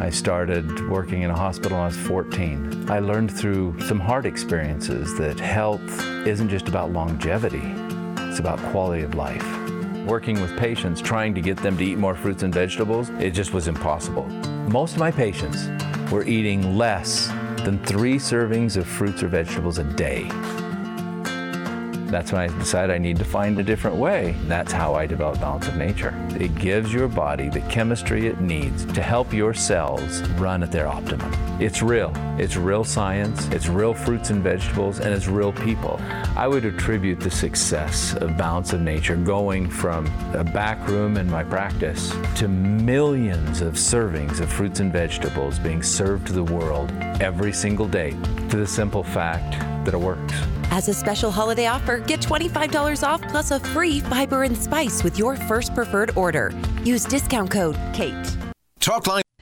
I started working in a hospital when I was 14. I learned through some hard experiences that health isn't just about longevity, it's about quality of life. Working with patients, trying to get them to eat more fruits and vegetables, it just was impossible. Most of my patients were eating less than three servings of fruits or vegetables a day. That's when I decided I need to find a different way. That's how I developed Balance of Nature. It gives your body the chemistry it needs to help your cells run at their optimum. It's real. It's real science, it's real fruits and vegetables, and it's real people. I would attribute the success of Balance of Nature going from a back room in my practice to millions of servings of fruits and vegetables being served to the world every single day to the simple fact that it works. As a special holiday offer, get $25 off plus a free fiber and spice with your first preferred order. Use discount code KATE. Talkline.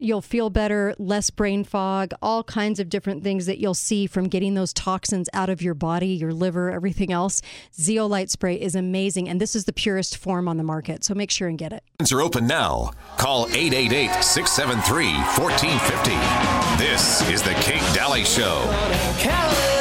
You'll feel better, less brain fog, all kinds of different things that you'll see from getting those toxins out of your body, your liver, everything else. Zeolite spray is amazing, and this is the purest form on the market. So make sure and get it. Lines are open now. Call 888 673 1450. This is The Kate Dalton Show.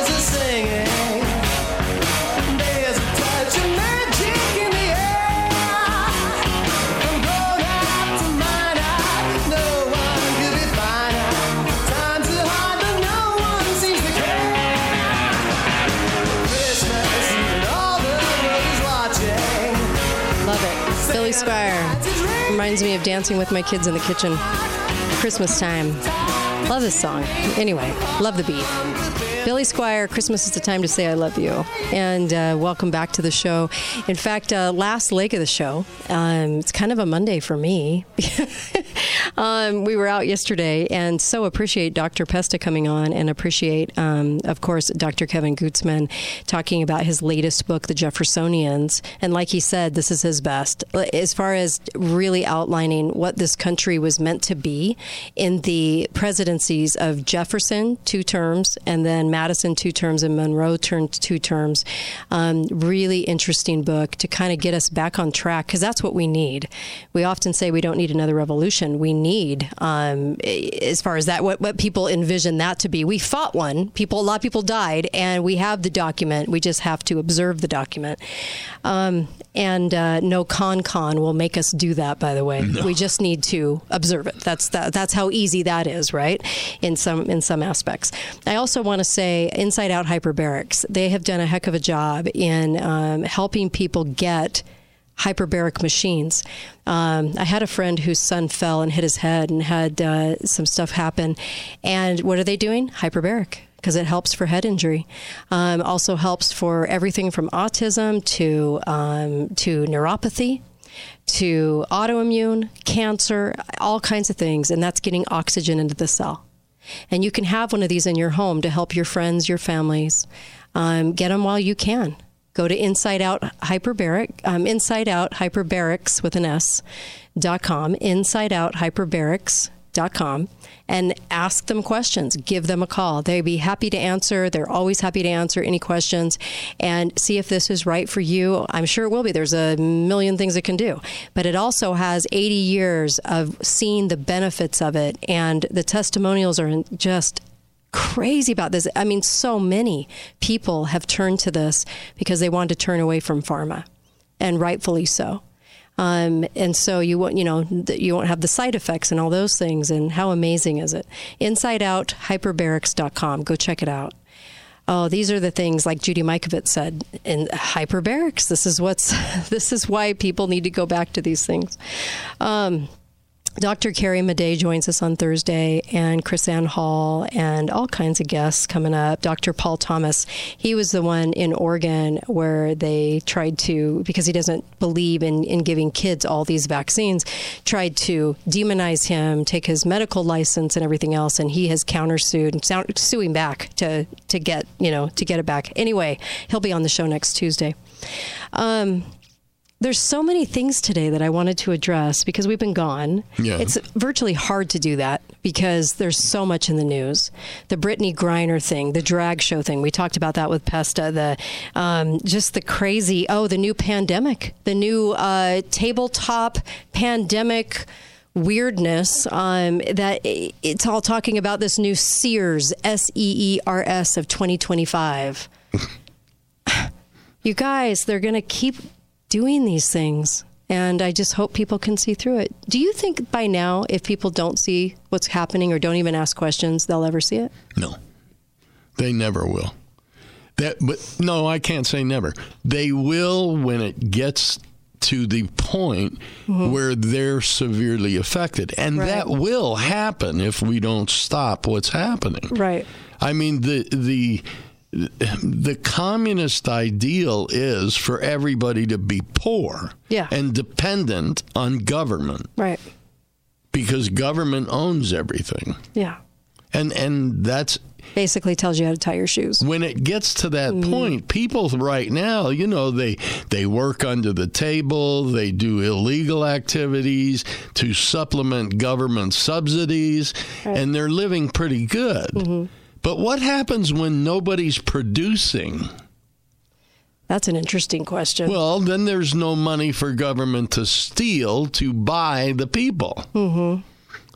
Squier reminds me of dancing with my kids in the kitchen. Christmas time. Love this song. Anyway, love the beat. Billy Squier, Christmas is the time to say I love you. And uh, welcome back to the show. In fact, uh, last leg of the show, um, it's kind of a Monday for me. um, we were out yesterday and so appreciate Dr. Pesta coming on and appreciate, um, of course, Dr. Kevin Gutzman talking about his latest book, The Jeffersonians. And like he said, this is his best. As far as really outlining what this country was meant to be in the presidencies of Jefferson, two terms, and then Madison, two terms, and Monroe turned two terms. Um, really interesting book to kind of get us back on track because that's what we need. We often say we don't need another revolution. We need, um, as far as that, what, what people envision that to be. We fought one. People, a lot of people died, and we have the document. We just have to observe the document. Um, and uh, no con con will make us do that. By the way, we just need to observe it. That's that, that's how easy that is, right? In some in some aspects. I also want to say Inside Out Hyperbarics. They have done a heck of a job in um, helping people get hyperbaric machines. Um, I had a friend whose son fell and hit his head and had uh, some stuff happen. And what are they doing? Hyperbaric because it helps for head injury. Um, also helps for everything from autism to um, to neuropathy to autoimmune, cancer, all kinds of things, and that's getting oxygen into the cell. And you can have one of these in your home to help your friends, your families. Um, get them while you can. go to Inside Out Hyperbaric, um, Inside Out Hyperbarics with an S dot com, Inside Out Hyperbarics com, and ask them questions. Give them a call. They'd be happy to answer. They're always happy to answer any questions and see if this is right for you. I'm sure it will be. There's a million things it can do, but it also has 80 years of seeing the benefits of it, and the testimonials are just crazy about this. I mean, so many people have turned to this because they want to turn away from pharma, and rightfully so. Um, and so you won't, you know, you won't have the side effects and all those things. And how amazing is it? Inside Out Hyperbarics.com. Go check it out. Oh, these are the things like Judy Mikovits said in hyperbarics. This is what's. This is why people need to go back to these things. Um, Dr. Carrie Madej joins us on Thursday, and Chris Ann Hall, and all kinds of guests coming up. Dr. Paul Thomas, he was the one in Oregon where they tried to, because he doesn't believe in, in giving kids all these vaccines, tried to demonize him, take his medical license and everything else, and he has countersued suing back to to get you know to get it back. Anyway, he'll be on the show next Tuesday. Um, there's so many things today that I wanted to address because we've been gone. Yeah. It's virtually hard to do that because there's so much in the news. The Brittney Griner thing, the drag show thing. We talked about that with Pesta. The um, just the crazy. Oh, the new pandemic, the new uh, tabletop pandemic weirdness um, that it's all talking about this new Sears S E E R S of 2025. you guys, they're going to keep doing these things. And I just hope people can see through it. Do you think by now, if people don't see what's happening or don't even ask questions, they'll ever see it? No, they never will. That, but no, I can't say never. They will when it gets to the point mm-hmm. where they're severely affected, and Right. that will happen if we don't stop what's happening. Right. I mean the the the communist ideal is for everybody to be poor Yeah. and dependent on government Right. because government owns everything. Yeah. And and that's Basically tells you how to tie your shoes. when it gets to that Mm-hmm. point, people right now, you know, they they work under the table, they do illegal activities to supplement government subsidies, and they're living pretty good. Mm-hmm. But what happens when nobody's producing? That's an interesting question. Well, then there's no money for government to steal to buy the people. Mm-hmm.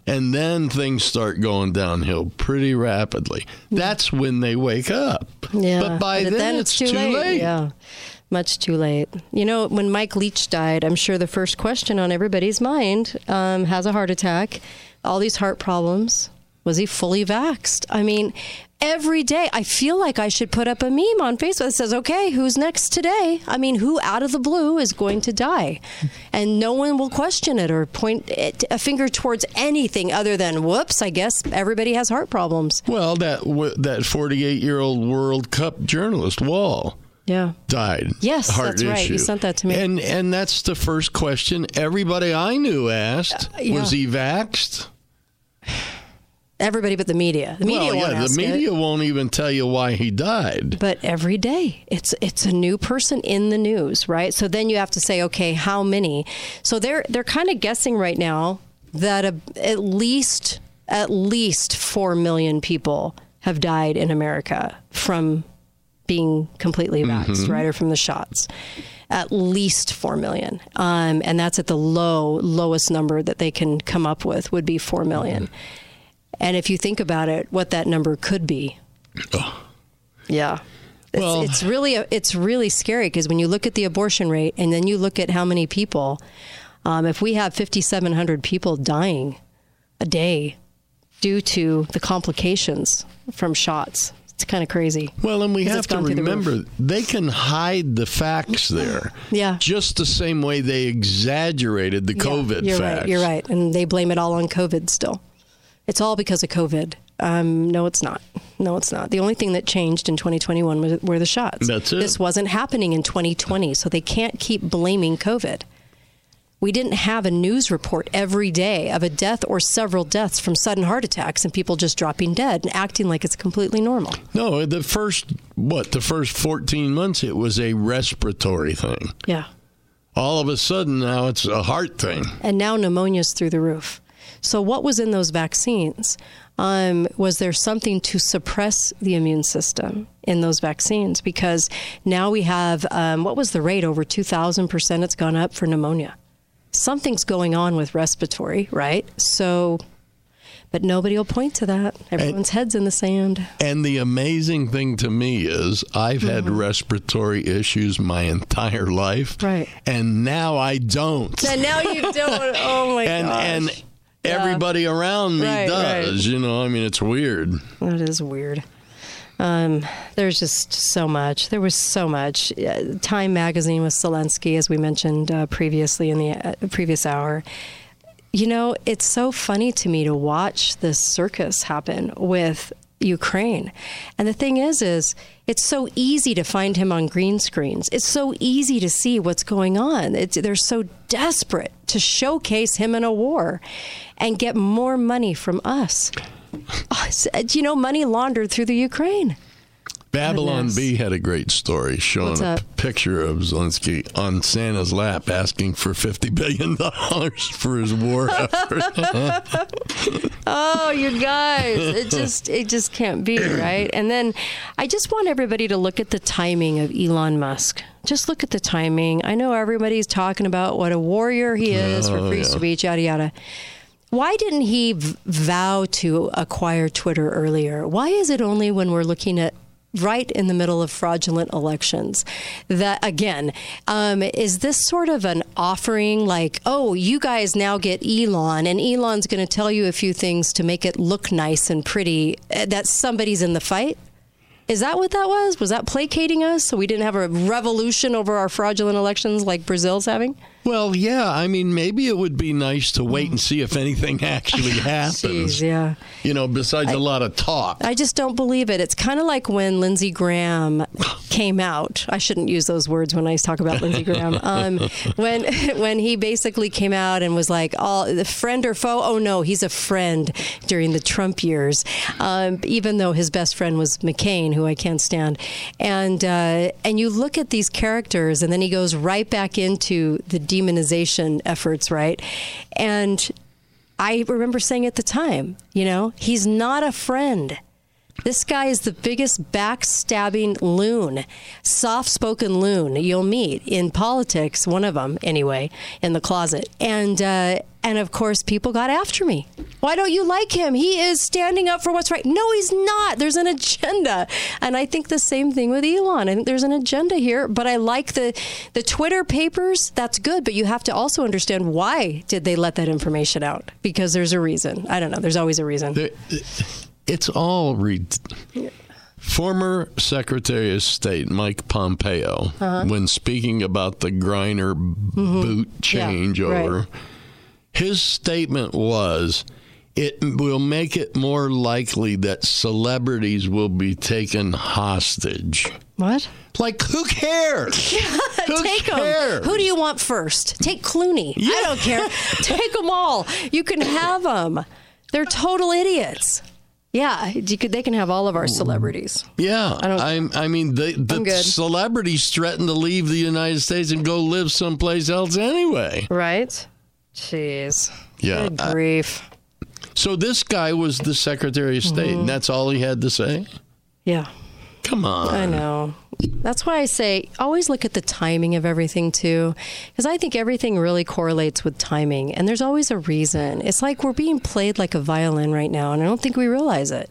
And then things start going downhill pretty rapidly. That's when they wake up. yeah. But by then, it's, too, late. Yeah. Much too late. You know, when Mike Leach died, I'm sure the first question on everybody's mind um, has a heart attack, all these heart problems. Was he fully vaxxed? I mean, every day I feel like I should put up a meme on Facebook that says, okay, who's next today? I mean, who out of the blue is going to die? And no one will question it or point it, a finger towards anything other than, whoops, I guess everybody has heart problems. Well, that w- that 48 year old World Cup journalist Wahl Yeah. died. Yes, heart that's right. You sent that to me. And and that's the first question everybody I knew asked: Uh, yeah. Was he vaxxed? Everybody but the media. The media well, won't yeah, the it. media won't even tell you why he died. but every day it's it's a new person in the news right so then you have to say okay how many so they're they're kind of guessing right now that a, at least at least 4 million people have died in America from being completely vaxxed right or from the shots at least 4 million um, and that's at the low lowest number that they can come up with would be 4 million. And if you think about it what that number could be yeah. It's, Well- it's really it's really scary because when you look at the abortion rate and then you look at how many people, um, if we have 5,700 people dying a day due to the complications from shots, it's kind of crazy. Well, and we have to through the remember they can hide the facts there. Yeah. Just the same way they exaggerated the Yeah, COVID you're facts. right. You're right, and they blame it all on COVID. Still, it's all because of COVID. Um, no, it's not. No, it's not. The only thing that changed in 2021 was, were the shots. That's it. This wasn't happening in 2020, so they can't keep blaming COVID. We didn't have a news report every day of a death or several deaths from sudden heart attacks and people just dropping dead and acting like it's completely normal. No, the first what the first 14 months it was a respiratory thing. Yeah. All of a sudden now it's a heart thing. and now pneumonia's through the roof. So, what was in those vaccines? Um, was there something to suppress the immune system in those vaccines? Because now we have, um, what was the rate? Over 2,000% it's gone up for pneumonia. Something's going on with respiratory, right? So, but nobody will point to that. Everyone's head's in the sand. And the amazing thing to me is I've had respiratory issues my entire life. Right. And now I don't. And now you don't. Oh my and gosh. and everybody around me Right, does. You know, I mean it's weird. That is weird. Um, there's just so much. There was so much. Time magazine with Zelensky, as we mentioned uh, previously in the uh, previous hour. You know, it's so funny to me to watch this circus happen with Ukraine. And the thing is, is it's so easy to find him on green screens. It's so easy to see what's going on. It's, they're so desperate to showcase him in a war and get more money from us. Oh, uh, you know, money laundered through the Ukraine. Babylon Bee had a great story showing a picture of Zelensky on Santa's lap asking for $50 billion for his war effort. Oh, you guys, it just it just can't be, right? And then I just want everybody to look at the timing of Elon Musk. Just look at the timing. I know everybody's talking about what a warrior he is for oh, free speech, yada yada. Why didn't he v- vow to acquire Twitter earlier? Why is it only when we're looking at right in the middle of fraudulent elections. That again um, is this sort of an offering like oh you guys now get elon and elon's going to tell you a few things to make it look nice and pretty uh, that somebody's in the fight? Is that what that was? Was that placating us so we didn't have a revolution over our fraudulent elections like brazil's having well, yeah, I mean, maybe it would be nice to wait and see if anything actually happens. Jeez, yeah You know, besides a lot of talk. I just don't believe it. It's kind of like when Lindsey Graham came out. I shouldn't use those words when I talk about Lindsey Graham. Um, when when he basically came out and was like, "All friend or foe?" Oh no, he's a friend during the Trump years. Um, even though his best friend was McCain, who I can't stand. And uh, and you look at these characters, and then he goes right back into the demonization efforts, right? And I remember saying at the time, you know, he's not a friend. This guy is the biggest backstabbing loon, soft spoken loon you'll meet in politics, one of them anyway, in the closet. And, uh, and of course, people got after me. Why don't you like him? He is standing up for what's right. No, he's not. There's an agenda. And I think the same thing with Elon. I think there's an agenda here, but I like the, the Twitter papers. That's good, but you have to also understand why did they let that information out? Because there's a reason. I don't know. There's always a reason. There- It's all re- former Secretary of State Mike Pompeo, Uh-huh. when speaking about the Griner boot Mm-hmm. Yeah, changeover, right. his statement was. It will make it more likely that celebrities will be taken hostage. What? Like, who cares? who Take them. Who do you want first? Take Clooney. I don't care. Take them all. You can have them. They're total idiots. Yeah, you could, they can have all of our celebrities. Yeah, I don't- I'm, I mean, the, the celebrities threaten to leave the United States and go live someplace else anyway. Right? Jeez. Yeah. Good I- grief. so this guy was the Secretary of State, Mm-hmm. and that's all he had to say. Yeah. Come on. I know. That's why I say always look at the timing of everything too, because I think everything really correlates with timing, and there's always a reason. It's like we're being played like a violin right now, and I don't think we realize it.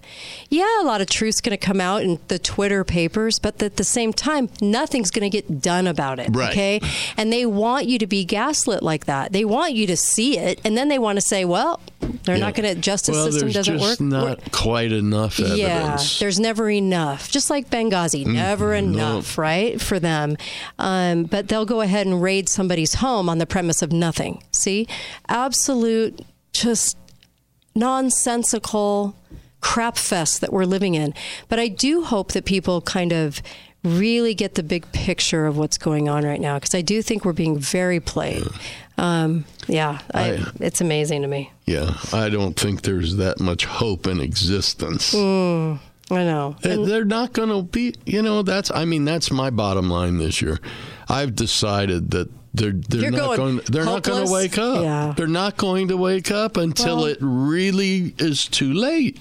Yeah, a lot of truth's going to come out in the Twitter papers, but at the same time, nothing's going to get done about it. Right. Okay, and they want you to be gaslit like that. They want you to see it, and then they want to say, "Well, they're not going to. Justice well, system doesn't just work." not quite enough evidence. Yeah, there's never enough. Just like Benghazi, never enough, right, for them. Um, but they'll go ahead and raid somebody's home on the premise of nothing. See, absolute, just nonsensical crap fest that we're living in. But I do hope that people kind of really get the big picture of what's going on right now because I do think we're being very played. Um, yeah, I, I- it's amazing to me. Yeah, I don't think there's that much hope in existence. Mm, I know. They- They're not going to be, you know, that's, I mean, that's my bottom line this year. I've decided that they're, they're You're not going going, they're not going to wake up. Yeah. They're not going to wake up until Well- it really is too late.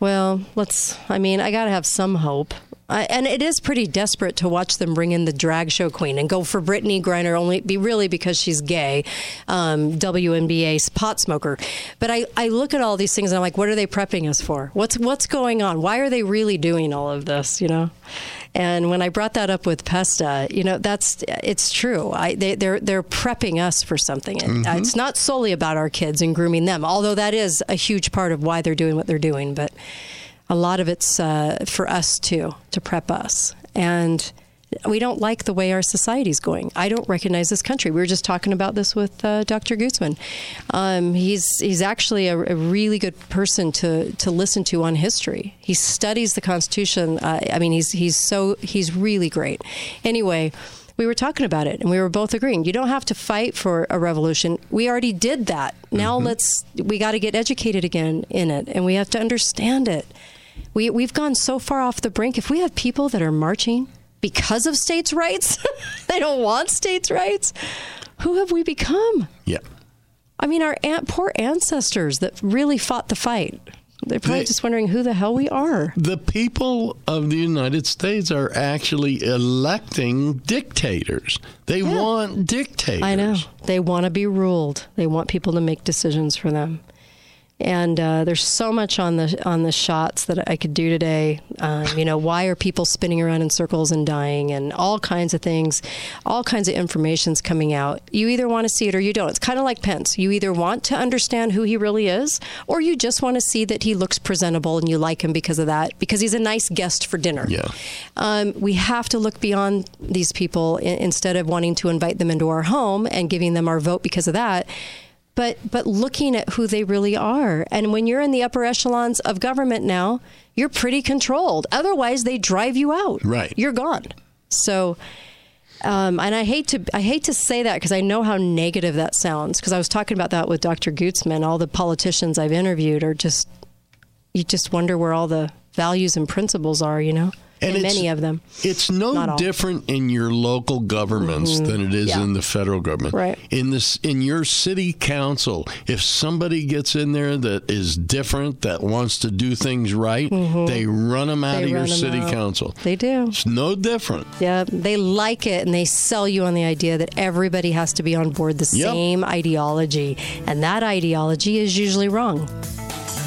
Well, let's. I mean, I got to have some hope. I, and it is pretty desperate to watch them bring in the drag show queen and go for Brittney Griner only be really because she's gay, um, WNBA pot smoker. But I, I look at all these things and I'm like, what are they prepping us for? What's what's going on? Why are they really doing all of this? You know. And when I brought that up with Pesta, you know, that's it's true. I, they, they're they're prepping us for something, uh, it's not solely about our kids and grooming them, although that is a huge part of why they're doing what they're doing. But a lot of it's uh, for us too to prep us and we don't like the way our society's going. I don't recognize this country. We were just talking about this with uh, Dr. Gutzman. Um, he's he's actually a, a really good person to to listen to on history. He studies the Constitution. Uh, I mean, he's he's so he's really great. Anyway. We were talking about it, and we were both agreeing. You don't have to fight for a revolution. We already did that. Now let's. We got to get educated again in it, and we have to understand it. We we've gone so far off the brink. If we have people that are marching because of states' rights, they don't want states' rights. Who have we become? Yeah. I mean, our an- poor ancestors that really fought the fight. They're probably They- just wondering who the hell we are. The people of the United States are actually electing dictators. They want dictators. I know. They want to be ruled. They want people to make decisions for them. And uh, there's so much on the on the shots that I could do today. Um, you know, why are people spinning around in circles and dying, and all kinds of things, all kinds of information's coming out. You either want to see it or you don't. It's kind of like Pence. You either want to understand who he really is, or you just want to see that he looks presentable and you like him because of that, because he's a nice guest for dinner. Yeah. Um, we have to look beyond these people i- instead of wanting to invite them into our home and giving them our vote because of that. But but looking at who they really are, and when you're in the upper echelons of government now, you're pretty controlled. Otherwise, they drive you out. Right. You're gone. So. Um, and I hate to I hate to say that because I know how negative that sounds. Because I was talking about that with Dr. Gutzman. All the politicians I've interviewed are just you just wonder where all the values and principles are. You know, and, many of them. It's no. Mm-hmm. different in your local governments than it is Yeah. in the federal government. Right. In this, in your city council, if somebody gets in there that is different, that wants to do things right, they run them out Mm-hmm. They of your city out. council. They do. It's no different. Yeah, they like it and they sell you on the idea that everybody has to be on board the Yep. same ideology, and that ideology is usually wrong.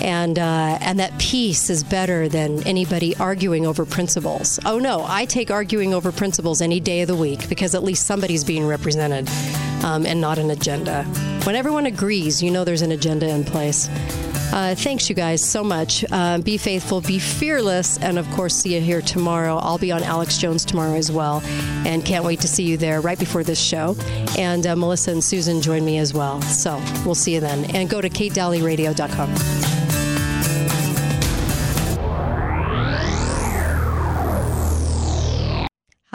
And uh, and that peace is better than anybody arguing over principles. Oh no, I take arguing over principles any day of the week because at least somebody's being represented, um, and not an agenda. When everyone agrees, you know there's an agenda in place. Uh, thanks, you guys, so much. Uh, be faithful, be fearless, and of course, see you here tomorrow. I'll be on Alex Jones tomorrow as well, and can't wait to see you there right before this show. And uh, Melissa and Susan join me as well. So we'll see you then. And go to katedaltonradio.com.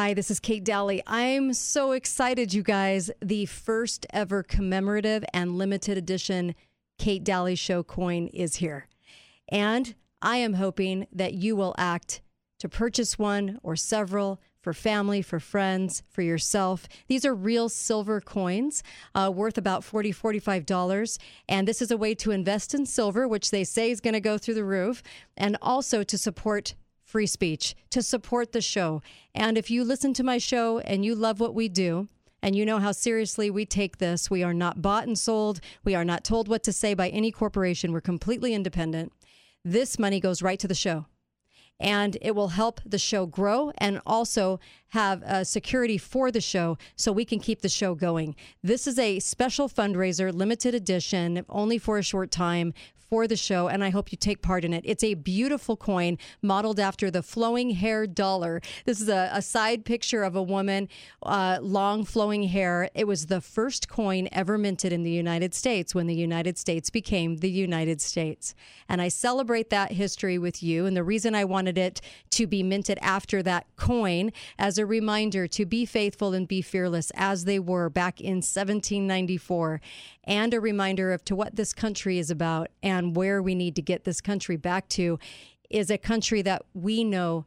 Hi, this is Kate Dalton. I'm so excited, you guys. The first ever commemorative and limited edition Kate Dalton Show coin is here. And I am hoping that you will act to purchase one or several for family, for friends, for yourself. These are real silver coins uh, worth about $40, $45. And this is a way to invest in silver, which they say is going to go through the roof, and also to support free speech, to support the show. And if you listen to my show and you love what we do, and you know how seriously we take this, we are not bought and sold. We are not told what to say by any corporation. We're completely independent. This money goes right to the show and it will help the show grow and also have uh, security for the show so we can keep the show going. This is a special fundraiser, limited edition, only for a short time for the show, and I hope you take part in it. It's a beautiful coin modeled after the flowing hair dollar. This is a, a side picture of a woman, uh, long flowing hair. It was the first coin ever minted in the United States when the United States became the United States. And I celebrate that history with you. And the reason I wanted it to be minted after that coin as a reminder to be faithful and be fearless as they were back in 1794, and a reminder of to what this country is about and where we need to get this country back to is a country that we know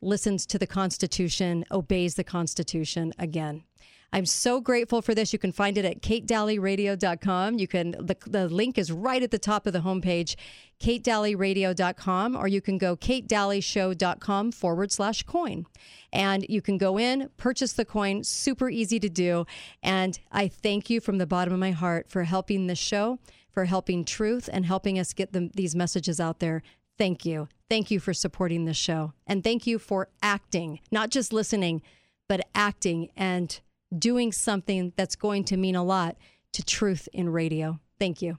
listens to the Constitution, obeys the Constitution again. I'm so grateful for this. You can find it at katedaltonradio.com. You can the, the link is right at the top of the homepage, katedaltonradio.com, or you can go katedaltonshow.com forward slash coin. And you can go in, purchase the coin, super easy to do. And I thank you from the bottom of my heart for helping this show, for helping truth, and helping us get them, these messages out there. Thank you. Thank you for supporting this show. And thank you for acting, not just listening, but acting and doing something that's going to mean a lot to truth in radio. Thank you.